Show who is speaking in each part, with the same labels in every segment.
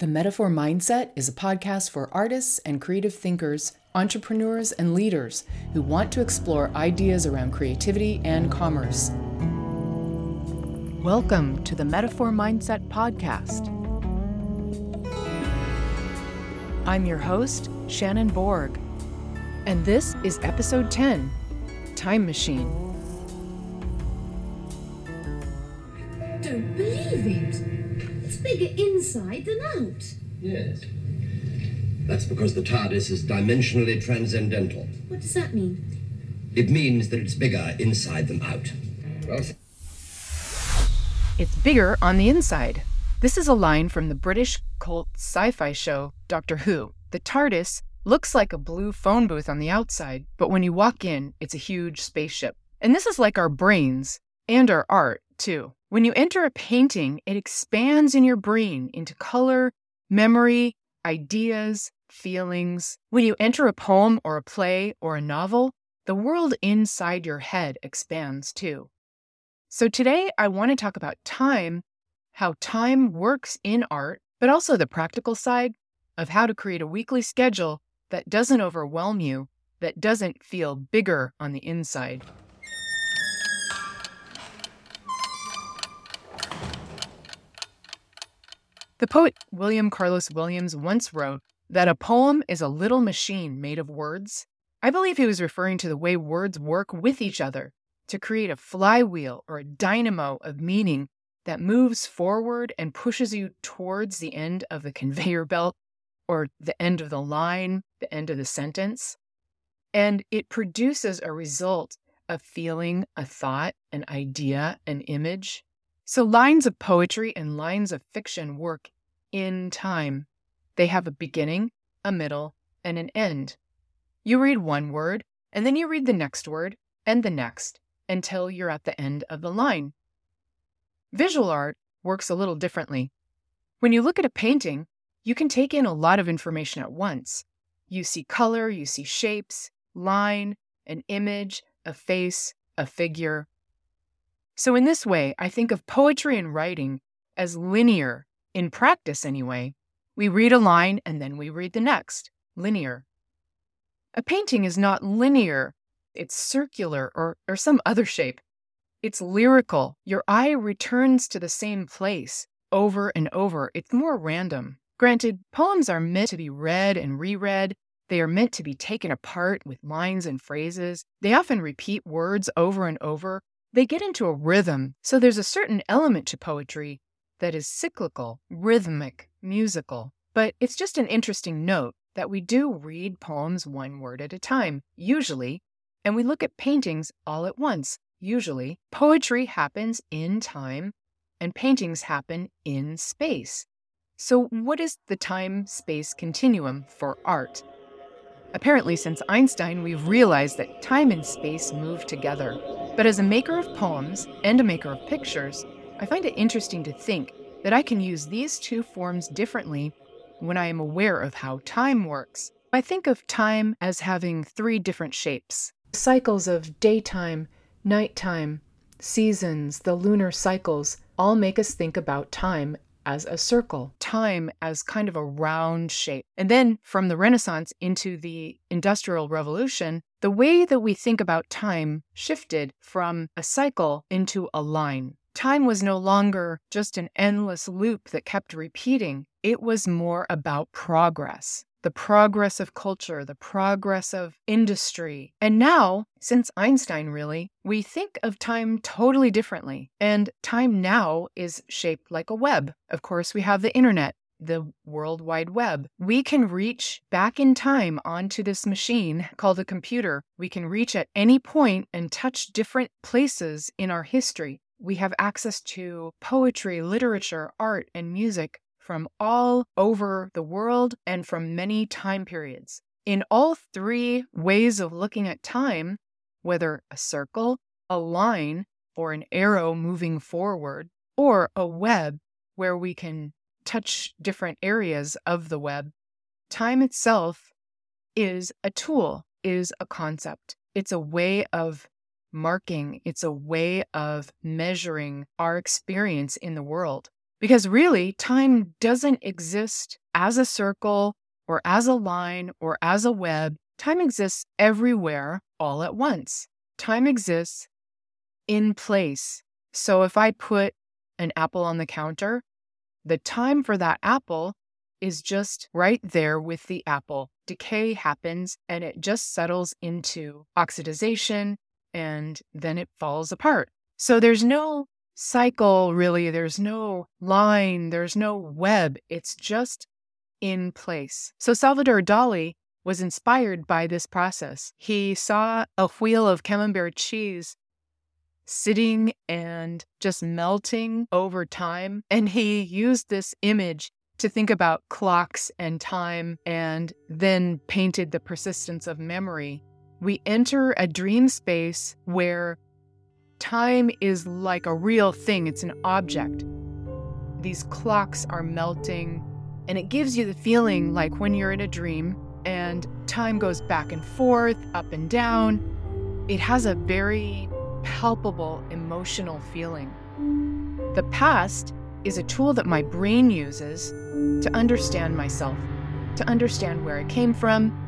Speaker 1: The Metaphor Mindset is a podcast for artists and creative thinkers, entrepreneurs, and leaders who want to explore ideas around creativity and commerce. Welcome to the Metaphor Mindset Podcast. I'm your host, Shannon Borg, and this is episode 10 Time Machine.
Speaker 2: I don't believe it. It's bigger inside than out.
Speaker 3: Yes. That's because the TARDIS is dimensionally transcendental.
Speaker 2: What does that mean?
Speaker 3: It means that it's bigger inside than out. Well,
Speaker 1: It's bigger on the inside. This is a line from the British cult sci fi show Doctor Who. The TARDIS looks like a blue phone booth on the outside, but when you walk in, it's a huge spaceship. And this is like our brains and our art, too. When you enter a painting, it expands in your brain into color, memory, ideas, feelings. When you enter a poem or a play or a novel, the world inside your head expands too. So today I want to talk about time, how time works in art, but also the practical side of how to create a weekly schedule that doesn't overwhelm you, that doesn't feel bigger on the inside. The poet William Carlos Williams once wrote that a poem is a little machine made of words. I believe he was referring to the way words work with each other to create a flywheel or a dynamo of meaning that moves forward and pushes you towards the end of the conveyor belt or the end of the line, the end of the sentence. And it produces a result, a feeling, a thought, an idea, an image. So lines of poetry and lines of fiction work in time. They have a beginning, a middle, and an end. You read one word, and then you read the next word, and the next, until you're at the end of the line. Visual art works a little differently. When you look at a painting, you can take in a lot of information at once. You see color, you see shapes, line, an image, a face, a figure. So, in this way, I think of poetry and writing as linear, in practice anyway. We read a line and then we read the next, linear. A painting is not linear, it's circular or, or some other shape. It's lyrical. Your eye returns to the same place over and over. It's more random. Granted, poems are meant to be read and reread. They are meant to be taken apart with lines and phrases. They often repeat words over and over. They get into a rhythm, so there's a certain element to poetry that is cyclical, rhythmic, musical. But it's just an interesting note that we do read poems one word at a time, usually, and we look at paintings all at once, usually. Poetry happens in time, and paintings happen in space. So, what is the time space continuum for art? Apparently, since Einstein, we've realized that time and space move together. But as a maker of poems and a maker of pictures, I find it interesting to think that I can use these two forms differently when I am aware of how time works. I think of time as having three different shapes cycles of daytime, nighttime, seasons, the lunar cycles all make us think about time as a circle, time as kind of a round shape. And then from the Renaissance into the Industrial Revolution, the way that we think about time shifted from a cycle into a line. Time was no longer just an endless loop that kept repeating, it was more about progress. The progress of culture, the progress of industry. And now, since Einstein really, we think of time totally differently. And time now is shaped like a web. Of course, we have the internet, the World Wide Web. We can reach back in time onto this machine called a computer. We can reach at any point and touch different places in our history. We have access to poetry, literature, art, and music from all over the world and from many time periods. In all three ways of looking at time, whether a circle, a line, or an arrow moving forward, or a web where we can touch different areas of the web, time itself is a tool, is a concept. It's a way of marking, it's a way of measuring our experience in the world. Because really, time doesn't exist as a circle or as a line or as a web. Time exists everywhere all at once. Time exists in place. So if I put an apple on the counter, the time for that apple is just right there with the apple. Decay happens and it just settles into oxidization and then it falls apart. So there's no cycle really, there's no line, there's no web. It's just in place. So Salvador Dali was inspired by this process. He saw a wheel of camembert cheese sitting and just melting over time. And he used this image to think about clocks and time and then painted the persistence of memory. We enter a dream space where time is like a real thing, it's an object. These clocks are melting, and it gives you the feeling like when you're in a dream and time goes back and forth, up and down. It has a very palpable emotional feeling. The past is a tool that my brain uses to understand myself, to understand where I came from,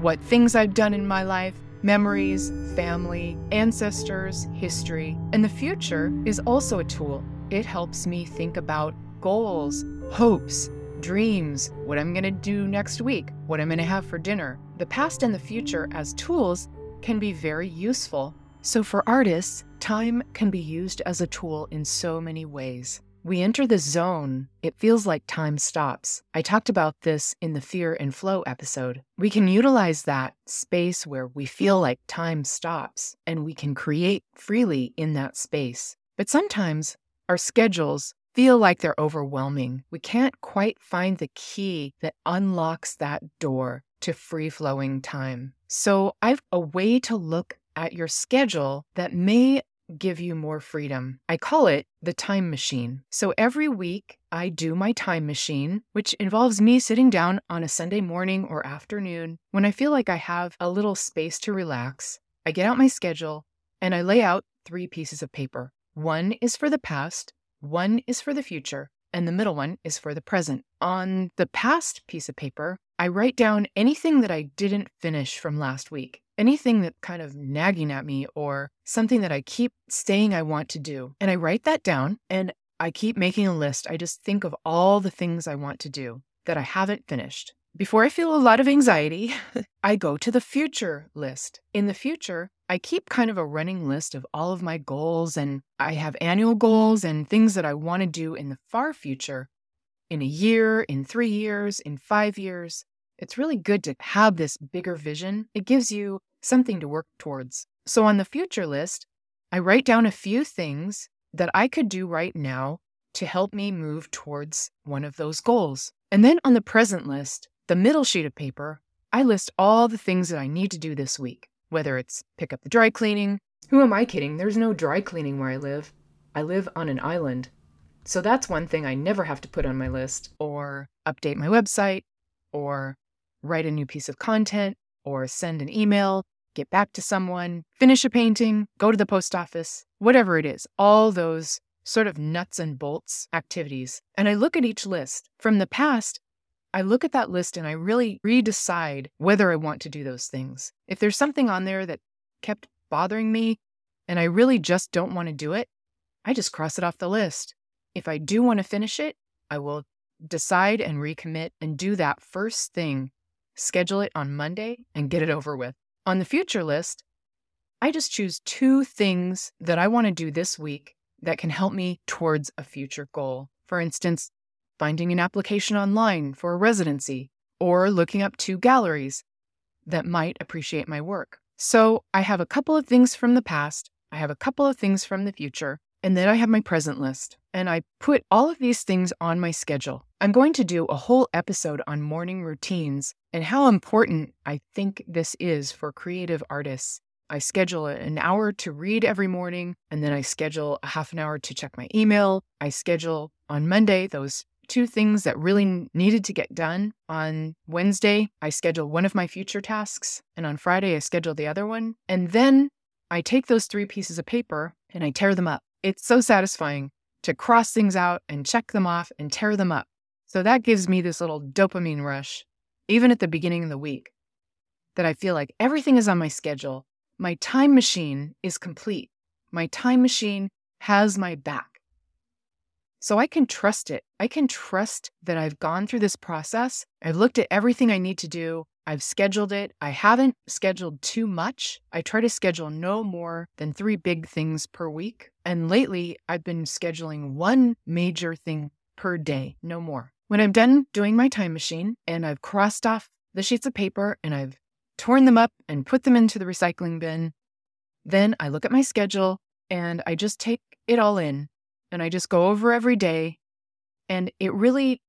Speaker 1: what things I've done in my life, memories, family, ancestors, history. And the future is also a tool. It helps me think about goals, hopes, dreams, what I'm going to do next week, what I'm going to have for dinner. The past and the future as tools can be very useful. So, for artists, time can be used as a tool in so many ways. We enter the zone, it feels like time stops. I talked about this in the Fear and Flow episode. We can utilize that space where we feel like time stops and we can create freely in that space. But sometimes our schedules feel like they're overwhelming. We can't quite find the key that unlocks that door to free flowing time. So I've a way to look at your schedule that may give you more freedom. I call it the time machine. So every week I do my time machine, which involves me sitting down on a Sunday morning or afternoon when I feel like I have a little space to relax. I get out my schedule and I lay out three pieces of paper. One is for the past, one is for the future, and the middle one is for the present. On the past piece of paper, I write down anything that I didn't finish from last week, anything that kind of nagging at me or something that I keep saying I want to do. And I write that down and I keep making a list. I just think of all the things I want to do that I haven't finished. Before I feel a lot of anxiety, I go to the future list. In the future, I keep kind of a running list of all of my goals, and I have annual goals and things that I want to do in the far future in a year, in three years, in five years. It's really good to have this bigger vision. It gives you something to work towards. So on the future list, I write down a few things that I could do right now to help me move towards one of those goals. And then on the present list, the middle sheet of paper, I list all the things that I need to do this week, whether it's pick up the dry cleaning. Who am I kidding? There's no dry cleaning where I live. I live on an island. So that's one thing I never have to put on my list, or update my website, or write a new piece of content, or send an email, get back to someone, finish a painting, go to the post office, whatever it is, all those sort of nuts and bolts activities. And I look at each list. From the past, I look at that list and I really redecide whether I want to do those things. If there's something on there that kept bothering me and I really just don't want to do it, I just cross it off the list. If I do want to finish it, I will decide and recommit and do that first thing, schedule it on Monday and get it over with. On the future list, I just choose two things that I want to do this week that can help me towards a future goal. For instance, finding an application online for a residency or looking up two galleries that might appreciate my work. So I have a couple of things from the past, I have a couple of things from the future, and then I have my present list, and I put all of these things on my schedule. I'm going to do a whole episode on morning routines and how important I think this is for creative artists. I schedule an hour to read every morning, and then I schedule a half an hour to check my email. I schedule on Monday those two things that really needed to get done. On Wednesday, I schedule one of my future tasks, and on Friday, I schedule the other one. And then I take those three pieces of paper and I tear them up. It's so satisfying to cross things out and check them off and tear them up. So that gives me this little dopamine rush, even at the beginning of the week, that I feel like everything is on my schedule. My time machine is complete. My time machine has my back. So I can trust it. I can trust that I've gone through this process. I've looked at everything I need to do. I've scheduled it. I haven't scheduled too much. I try to schedule no more than three big things per week. And lately, I've been scheduling one major thing per day, no more. When I'm done doing my time machine and I've crossed off the sheets of paper and I've torn them up and put them into the recycling bin, then I look at my schedule and I just take it all in and I just go over every day. And it really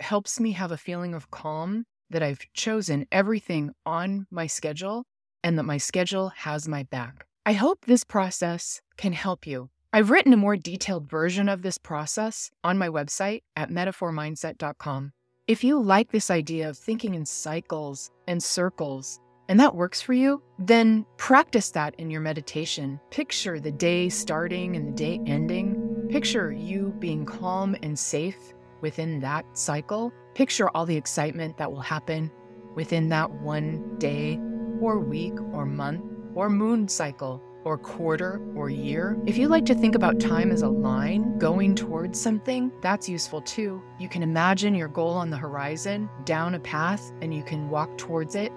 Speaker 1: helps me have a feeling of calm that I've chosen everything on my schedule and that my schedule has my back. I hope this process can help you. I've written a more detailed version of this process on my website at metaphormindset.com. If you like this idea of thinking in cycles and circles, and that works for you, then practice that in your meditation. Picture the day starting and the day ending. Picture you being calm and safe within that cycle. Picture all the excitement that will happen within that one day or week or month or moon cycle or quarter or year. If you like to think about time as a line going towards something, that's useful too. You can imagine your goal on the horizon, down a path, and you can walk towards it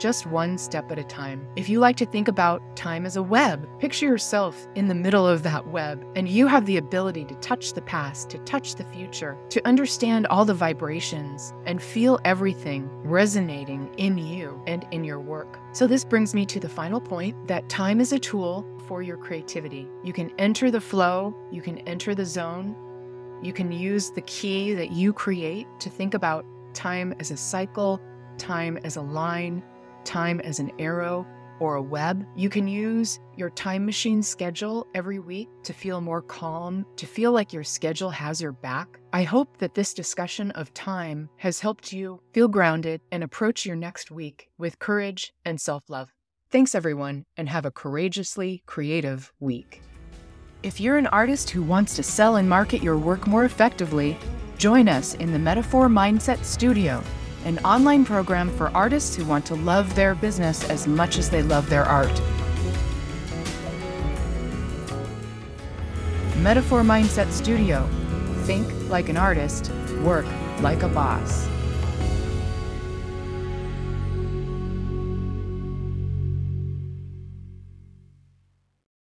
Speaker 1: just one step at a time. If you like to think about time as a web, picture yourself in the middle of that web, and you have the ability to touch the past, to touch the future, to understand all the vibrations and feel everything resonating in you and in your work. So, this brings me to the final point that time is a tool for your creativity. You can enter the flow, you can enter the zone, you can use the key that you create to think about time as a cycle, time as a line, time as an arrow or a web. You can use your time machine schedule every week to feel more calm, to feel like your schedule has your back. I hope that this discussion of time has helped you feel grounded and approach your next week with courage and self love. Thanks, everyone, and have a courageously creative week. If you're an artist who wants to sell and market your work more effectively, join us in the Metaphor Mindset Studio an online program for artists who want to love their business as much as they love their art. Metaphor Mindset Studio. Think like an artist, work like a boss.